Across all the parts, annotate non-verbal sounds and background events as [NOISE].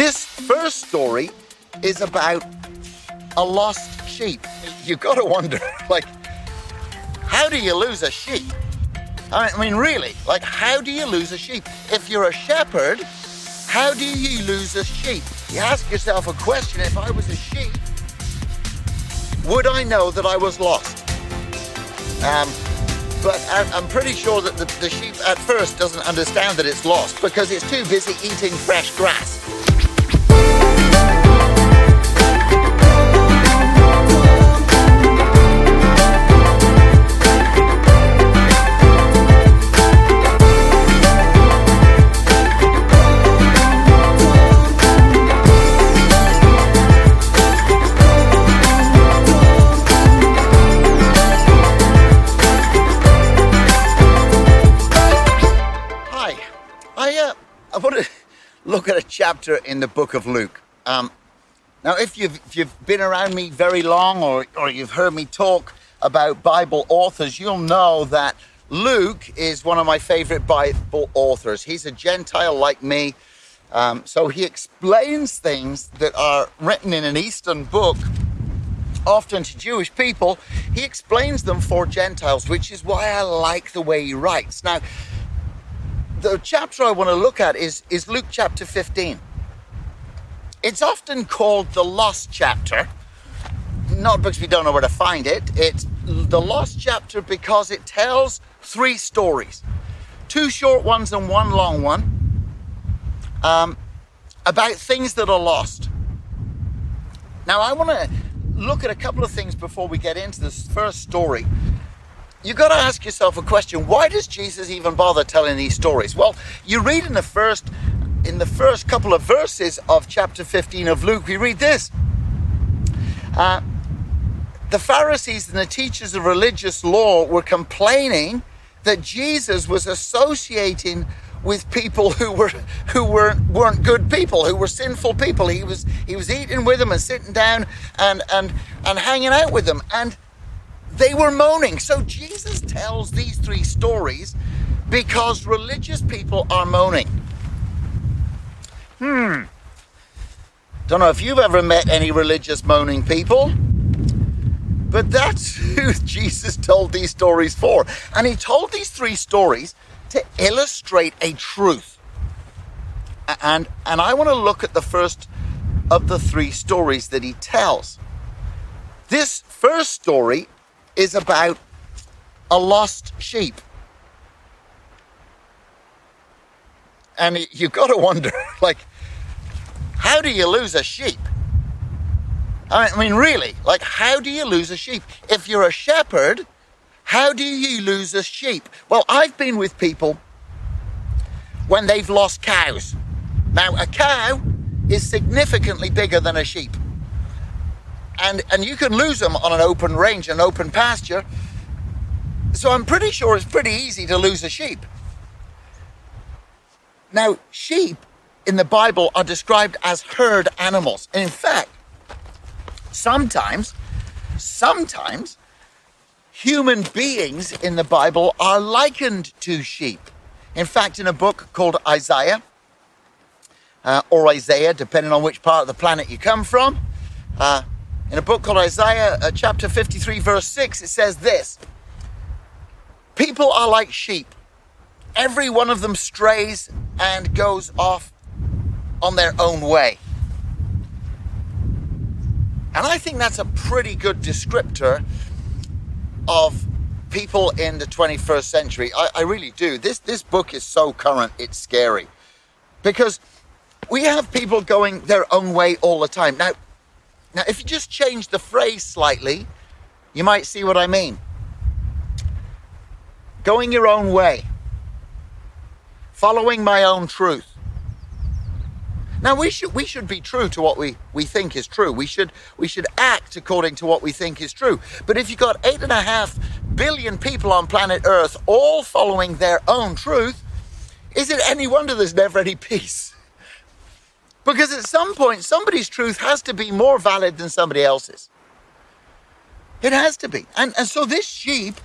This first story is about a lost sheep. You've got to wonder, [LAUGHS] like, how do you lose a sheep? I mean, really, like, how do you lose a sheep? If you're a shepherd, how do you lose a sheep? You ask yourself a question if I was a sheep, would I know that I was lost? Um, but I'm pretty sure that the, the sheep at first doesn't understand that it's lost because it's too busy eating fresh grass. Chapter in the book of Luke. Um, now, if you've if you've been around me very long, or or you've heard me talk about Bible authors, you'll know that Luke is one of my favorite Bible authors. He's a Gentile like me, um, so he explains things that are written in an Eastern book often to Jewish people, he explains them for Gentiles, which is why I like the way he writes. Now, the chapter I want to look at is, is Luke chapter 15. It's often called the lost chapter, not because we don't know where to find it. It's the lost chapter because it tells three stories two short ones and one long one um, about things that are lost. Now, I want to look at a couple of things before we get into this first story. You got to ask yourself a question: Why does Jesus even bother telling these stories? Well, you read in the first in the first couple of verses of chapter 15 of Luke, we read this. Uh, the Pharisees and the teachers of religious law were complaining that Jesus was associating with people who were who weren't weren't good people, who were sinful people. He was he was eating with them and sitting down and and and hanging out with them, and they were moaning. So Jesus tells these three stories because religious people are moaning. Hmm. Don't know if you've ever met any religious moaning people. But that's [LAUGHS] who Jesus told these stories for. And he told these three stories to illustrate a truth. And, and I want to look at the first of the three stories that he tells. This first story is about a lost sheep. And you've got to wonder, [LAUGHS] like, how do you lose a sheep? I mean, really, like, how do you lose a sheep? If you're a shepherd, how do you lose a sheep? Well, I've been with people when they've lost cows. Now, a cow is significantly bigger than a sheep. And, and you can lose them on an open range, an open pasture. So I'm pretty sure it's pretty easy to lose a sheep. Now, sheep in the Bible are described as herd animals. And in fact, sometimes, sometimes human beings in the Bible are likened to sheep. In fact, in a book called Isaiah, uh, or Isaiah, depending on which part of the planet you come from, uh, in a book called Isaiah, uh, chapter 53, verse 6, it says this People are like sheep. Every one of them strays and goes off on their own way. And I think that's a pretty good descriptor of people in the 21st century. I, I, really do. This this book is so current, it's scary. Because we have people going their own way all the time. Now, now if you just change the phrase slightly, you might see what I mean. Going your own way. Following my own truth. Now we should we should be true to what we, we think is true. We should we should act according to what we think is true. But if you've got eight and a half billion people on planet Earth all following their own truth, is it any wonder there's never any peace? Because at some point somebody's truth has to be more valid than somebody else's. It has to be. And and so this sheep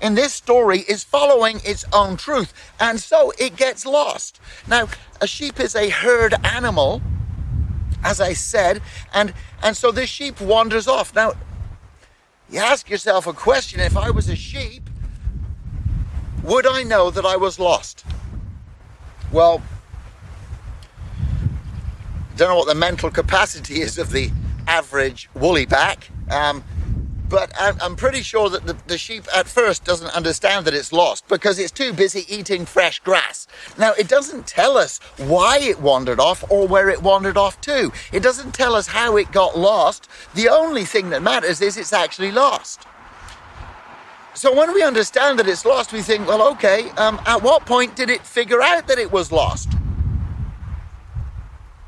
in this story is following its own truth, and so it gets lost. Now, a sheep is a herd animal, as I said, and and so this sheep wanders off. Now, you ask yourself a question: If I was a sheep, would I know that I was lost? Well, don't know what the mental capacity is of the average woolly back. Um, but I'm pretty sure that the, the, sheep at first doesn't understand that it's lost because it's too busy eating fresh grass. Now, it doesn't tell us why it wandered off or where it wandered off to. It doesn't tell us how it got lost. The only thing that matters is it's actually lost. So when we understand that it's lost, we think, well, okay, um, at what point did it figure out that it was lost?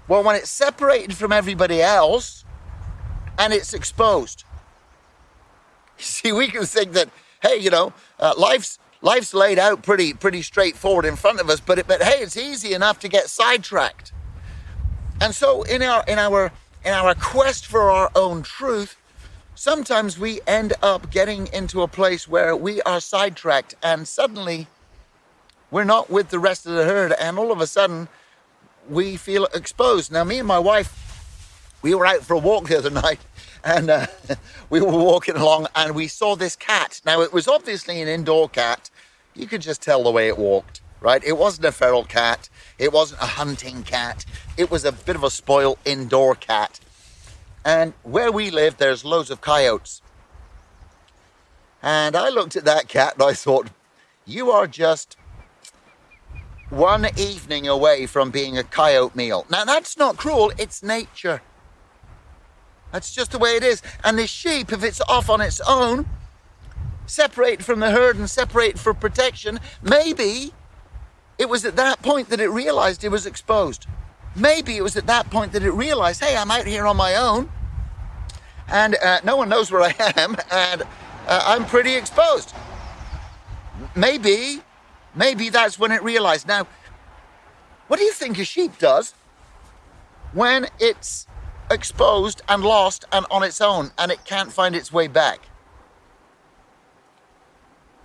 Well, when it's separated from everybody else and it's exposed. [LAUGHS] See, we can think that, hey, you know, uh, life's life's laid out pretty pretty straightforward in front of us, but it, but hey, it's easy enough to get sidetracked. And so in our in our in our quest for our own truth, sometimes we end up getting into a place where we are sidetracked and suddenly we're not with the rest of the herd and all of a sudden we feel exposed. Now me and my wife we were out for a walk the other night [LAUGHS] and uh, [LAUGHS] we were walking along and we saw this cat. Now, it was obviously an indoor cat. You could just tell the way it walked, right? It wasn't a feral cat, it wasn't a hunting cat, it was a bit of a spoiled indoor cat. And where we live, there's loads of coyotes. And I looked at that cat and I thought, you are just one evening away from being a coyote meal. Now, that's not cruel, it's nature. That's just the way it is. And the sheep, if it's off on its own, separate from the herd and separate for protection, maybe it was at that point that it realized it was exposed. Maybe it was at that point that it realized, hey, I'm out here on my own and uh, no one knows where I am [LAUGHS] and uh, I'm pretty exposed. Maybe, maybe that's when it realized. Now, what do you think a sheep does when it's exposed and lost and on its own and it can't find its way back?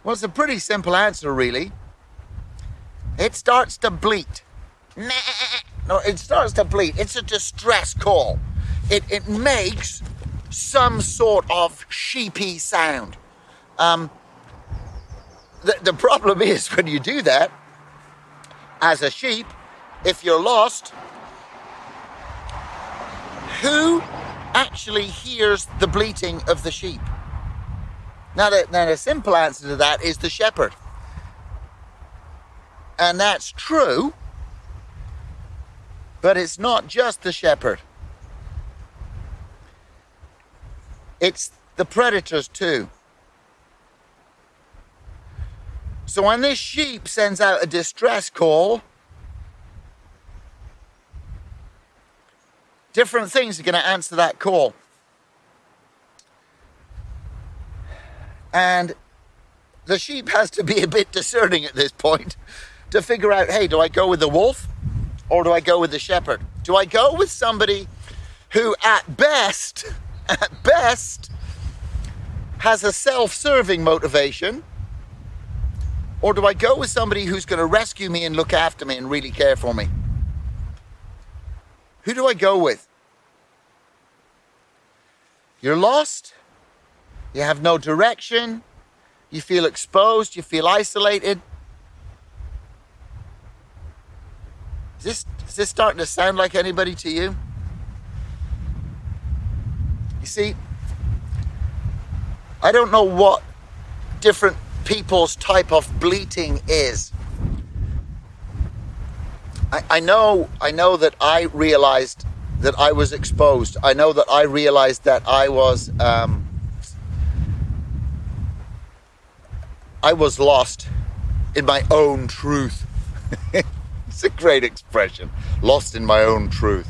Well, it's a pretty simple answer, really. It starts to bleat. No, it starts to bleat. It's a distress call. It, it makes some sort of sheepy sound. Um, the, the problem is when you do that, as a sheep, if you're lost, who actually hears the bleating of the sheep? Now, the, now, the simple answer to that is the shepherd. And that's true, but it's not just the shepherd, it's the predators too. So when this sheep sends out a distress call, different things are going to answer that call. And the sheep has to be a bit discerning at this point to figure out hey, do I go with the wolf or do I go with the shepherd? Do I go with somebody who, at best, [LAUGHS] at best, has a self serving motivation? Or do I go with somebody who's going to rescue me and look after me and really care for me? Who do I go with? You're lost. You have no direction. You feel exposed. You feel isolated. Is this, is this starting to sound like anybody to you? You see, I don't know what different people's type of bleating is. I, I know I know that I realized that I was exposed. I know that I realized that I was um, I was lost in my own truth. [LAUGHS] it's a great expression. Lost in my own truth.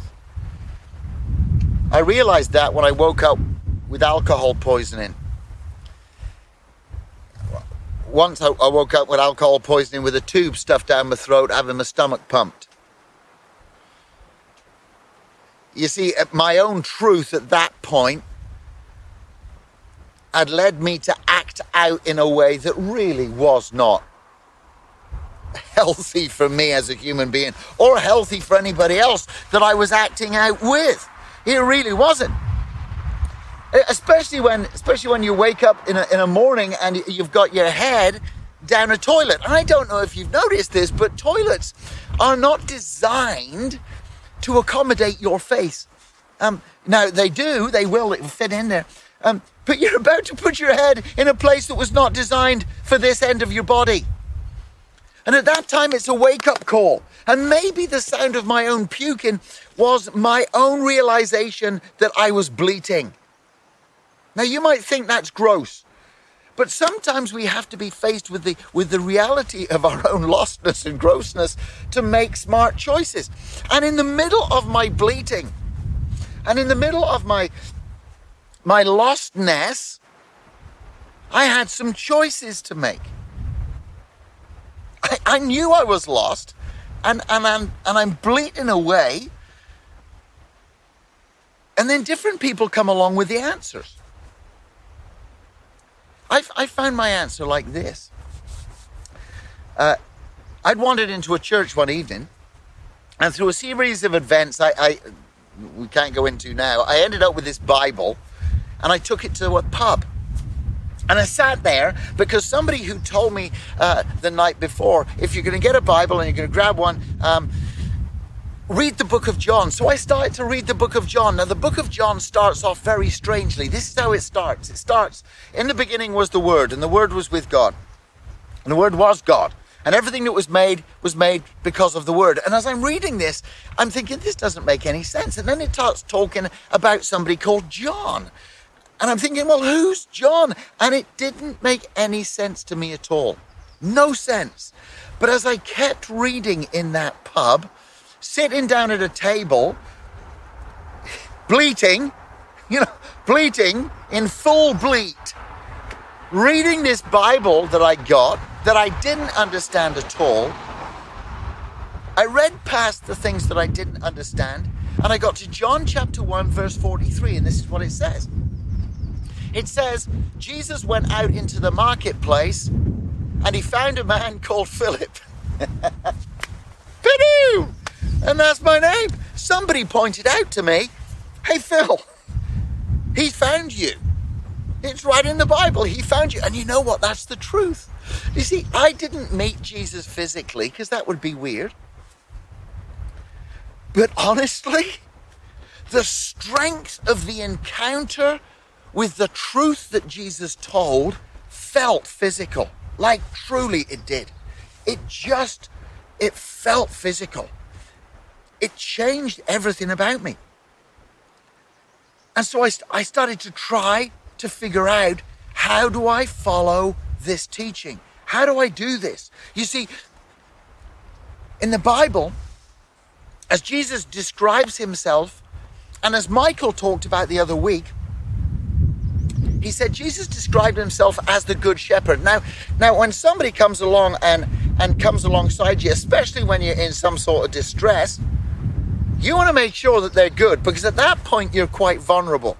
I realized that when I woke up with alcohol poisoning. Once I woke up with alcohol poisoning with a tube stuffed down my throat, having my stomach pumped. You see, my own truth at that point had led me to act out in a way that really was not healthy for me as a human being or healthy for anybody else that I was acting out with. It really wasn't. Especially when, especially when you wake up in a, in a morning and you've got your head down a toilet. I don't know if you've noticed this, but toilets are not designed to accommodate your face. Um, now they do, they will fit in there. Um, but you're [LAUGHS] about to put your head in a place that was not designed for this end of your body. And at that time, it's a wake up call. And maybe the sound of my own puking was my own realization that I was bleating. Now, you might think that's gross, but sometimes we have to be faced with the, with the reality of our own lostness and grossness to make smart choices. And in the middle of my bleating, and in the middle of my, my lostness, I had some choices to make. I, I knew I was lost, and, and, I'm, and I'm bleating away. And then different people come along with the answers. I, I found my answer like this. Uh, I'd wandered into a church one evening, and through a series of events I, I we can't go into now, I ended up with this Bible, and I took it to a pub. And I sat there because somebody who told me uh, the night before, if you're going to get a Bible and you're going to grab one, um, read the book of John. So I started to read the book of John. Now, the book of John starts off very strangely. This is how it starts. It starts, in the beginning was the Word, and the Word was with God. And the Word was God. And everything that was made was made because of the Word. And as I'm reading this, I'm thinking, this doesn't make any sense. And then it starts talking about somebody called John. And I'm thinking, well, who's John? And it didn't make any sense to me at all. No sense. But as I kept reading in that pub, sitting down at a table, bleating, you know, bleating in full bleat, reading this Bible that I got that I didn't understand at all. I read past the things that I didn't understand and I got to John chapter 1, verse 43, and this is what it says. It says, Jesus went out into the marketplace and he found a man [LAUGHS] called Philip. [LAUGHS] Pidoo! And that's my name. Somebody pointed out to me, hey, Phil, he found you. It's right in the Bible. He found you. And you know what? That's the truth. You see, I didn't meet Jesus physically because that would be weird. But honestly, the strength of the encounter with the truth that Jesus told felt physical. Like truly it did. It just, it felt physical. It changed everything about me. And so I, I started to try to figure out how do I follow this teaching? How do I do this? You see, in the Bible, as Jesus describes himself, and as Michael talked about the other week, he said Jesus described himself as the good shepherd. Now, now when somebody comes along and and comes alongside you, especially when you're in some sort of distress, you want to make sure that they're good because at that point you're quite vulnerable.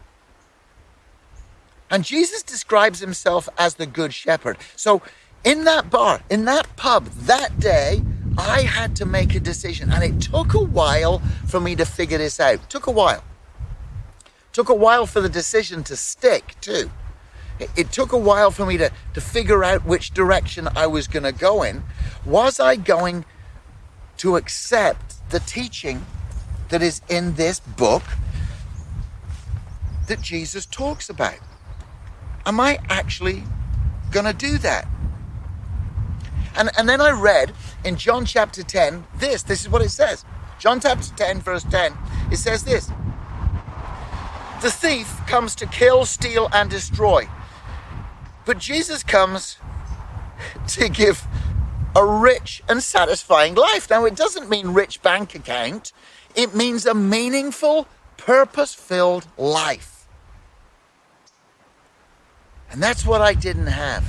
And Jesus describes himself as the good shepherd. So in that bar, in that pub that day, I had to make a decision and it took a while for me to figure this out. Took a while. Took a while for the decision to stick, too. It, it took a while for me to, to figure out which direction I was going to go in. Was I going to accept the teaching that is in this book that Jesus talks about? Am I actually going to do that? And, and then I read in John chapter 10 this. This is what it says. John chapter 10, verse 10. It says this the thief comes to kill, steal, and destroy. But Jesus comes to give a rich and satisfying life. Now, it doesn't mean rich bank account, it means a meaningful, purpose filled life. And that's what I didn't have.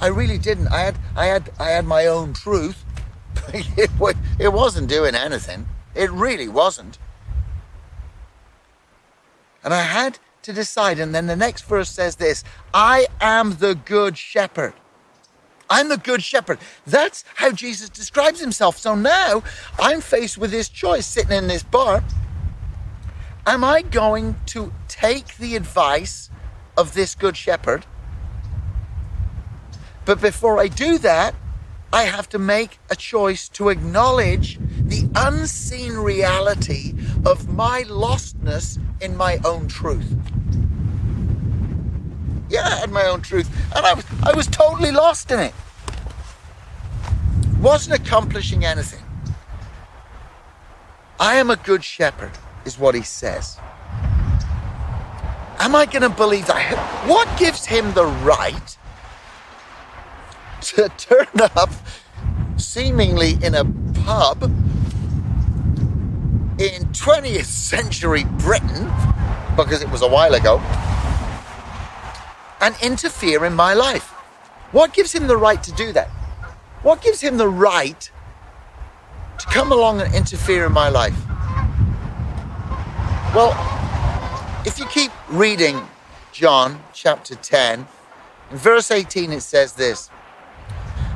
I really didn't. I had, I had, I had my own truth. [LAUGHS] it, it wasn't doing anything. It really wasn't. And I had to decide. And then the next verse says this I am the good shepherd. I'm the good shepherd. That's how Jesus describes himself. So now I'm faced with this choice sitting in this bar. am I going to take the advice of this good shepherd? But before I do that, I have to make a choice to acknowledge the unseen reality of my lostness in my own truth. Yeah, I had my own truth, and I was I was totally lost in it. Wasn't accomplishing anything. I am a good shepherd, is what he says. Am I going to believe that? What gives him the right to [LAUGHS] turn up seemingly in a pub in 20th century Britain, because it was a while ago, and interfere in my life? What gives him the right to do that? What gives him the right to come along and interfere in my life? Well, if you keep reading John chapter 10, in verse 18 it says this.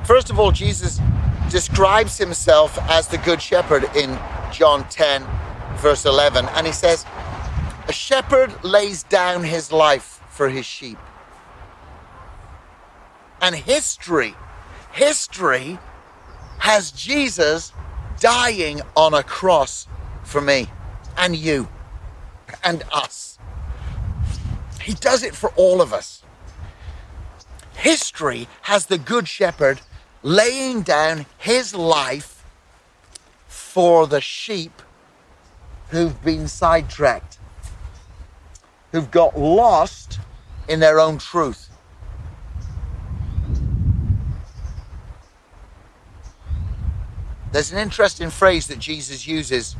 First of all, Jesus describes himself as the good shepherd in John 10, verse 11, and he says, A shepherd lays down his life for his sheep. And history, history has Jesus dying on a cross for me and you and us. He does it for all of us. History has the Good Shepherd laying down his life for the sheep who've been sidetracked, who've got lost in their own truth. There's an interesting phrase that Jesus uses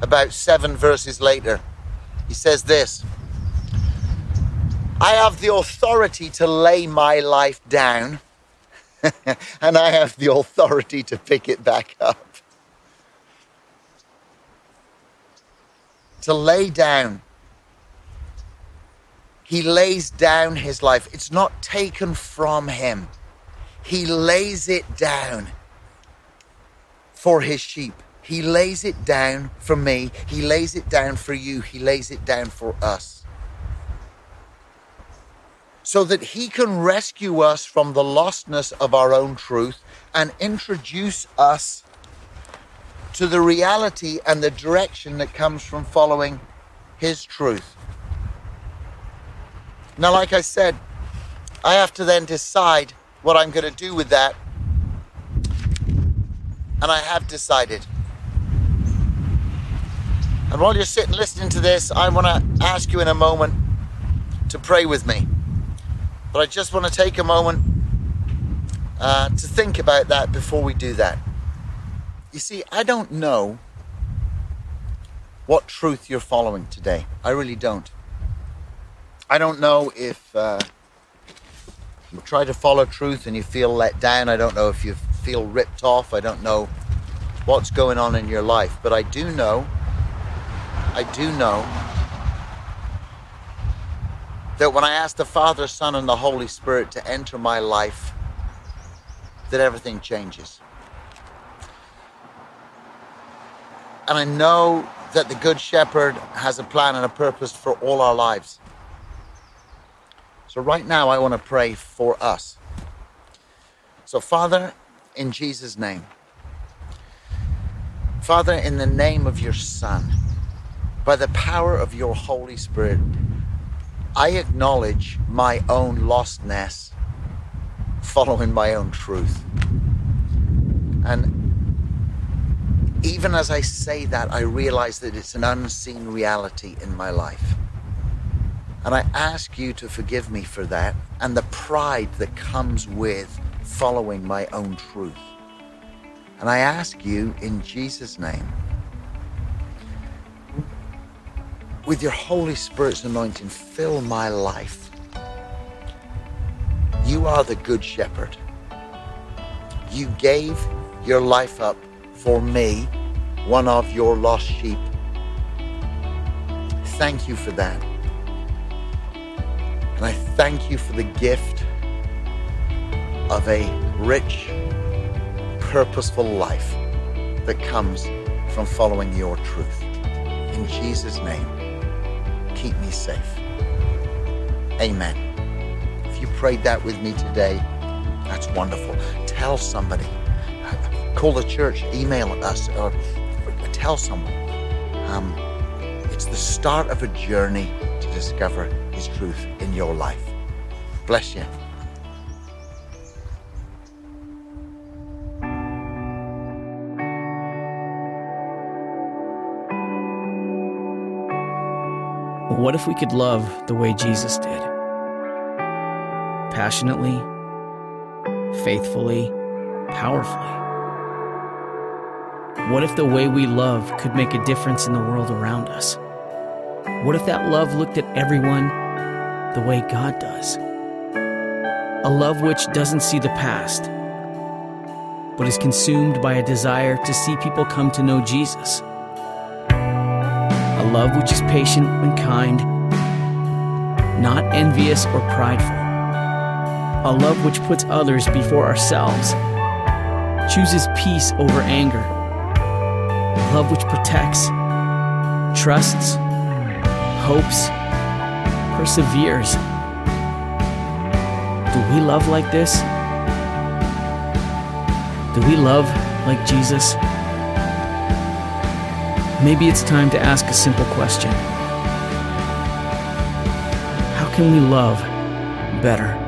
about seven verses later. He says this I have the authority to lay my life down, [LAUGHS] and I have the authority to pick it back up. To lay down. He lays down his life. It's not taken from him. He lays it down for his sheep. He lays it down for me. He lays it down for you. He lays it down for us. So that he can rescue us from the lostness of our own truth and introduce us to the reality and the direction that comes from following his truth. Now, like I said, I have to then decide what I'm going to do with that and I have decided. And while you're sitting listening to this, I want to ask you in a moment to pray with me. But I just want to take a moment uh, to think about that before we do that. You see, I don't know what truth you're following today. I really don't. I don't know if uh, you try to follow truth and you feel let down. I don't know if you've feel ripped off. I don't know what's going on in your life, but I do know, I do know that when I ask the Father, Son, and the Holy Spirit to enter my life, that everything changes. And I know that the Good Shepherd has a plan and a purpose for all our lives. So, right now, I want to pray for us. So, Father, in Jesus' name. Father, in the name of your Son, by the power of your Holy Spirit, I acknowledge my own lostness following my own truth. And even as I say that, I realize that it's an unseen reality in my life. And I ask you to forgive me for that and the pride that comes with following my own truth. And I ask you in Jesus' name, with your Holy Spirit's anointing, fill my life. You are the Good Shepherd. You gave your life up for me, one of your lost sheep. Thank you for that. And I thank you for the gift of a rich, purposeful life that comes from following your truth. In Jesus' name, keep me safe. Amen. If you prayed that with me today, that's wonderful. Tell somebody. Call the church, email us, or tell someone. Um, it's the start of a journey to discover His truth in your life. Bless you. What if we could love the way Jesus did? Passionately, faithfully, powerfully. What if the way we love could make a difference in the world around us? What if that love looked at everyone the way God does? A love which doesn't see the past, but is consumed by a desire to see people come to know Jesus love which is patient and kind, not envious or prideful, a love which puts others before ourselves, chooses peace over anger, a love which protects, trusts, hopes, perseveres. Do we love like this? Do we love like Jesus? Maybe it's time to ask a simple question How can we love better?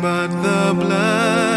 But the blood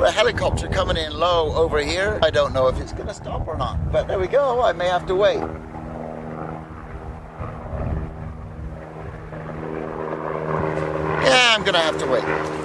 got a helicopter coming in low over here. I don't know if it's going to stop or not, but there we go. I may have to wait. Yeah, I'm going to have to wait.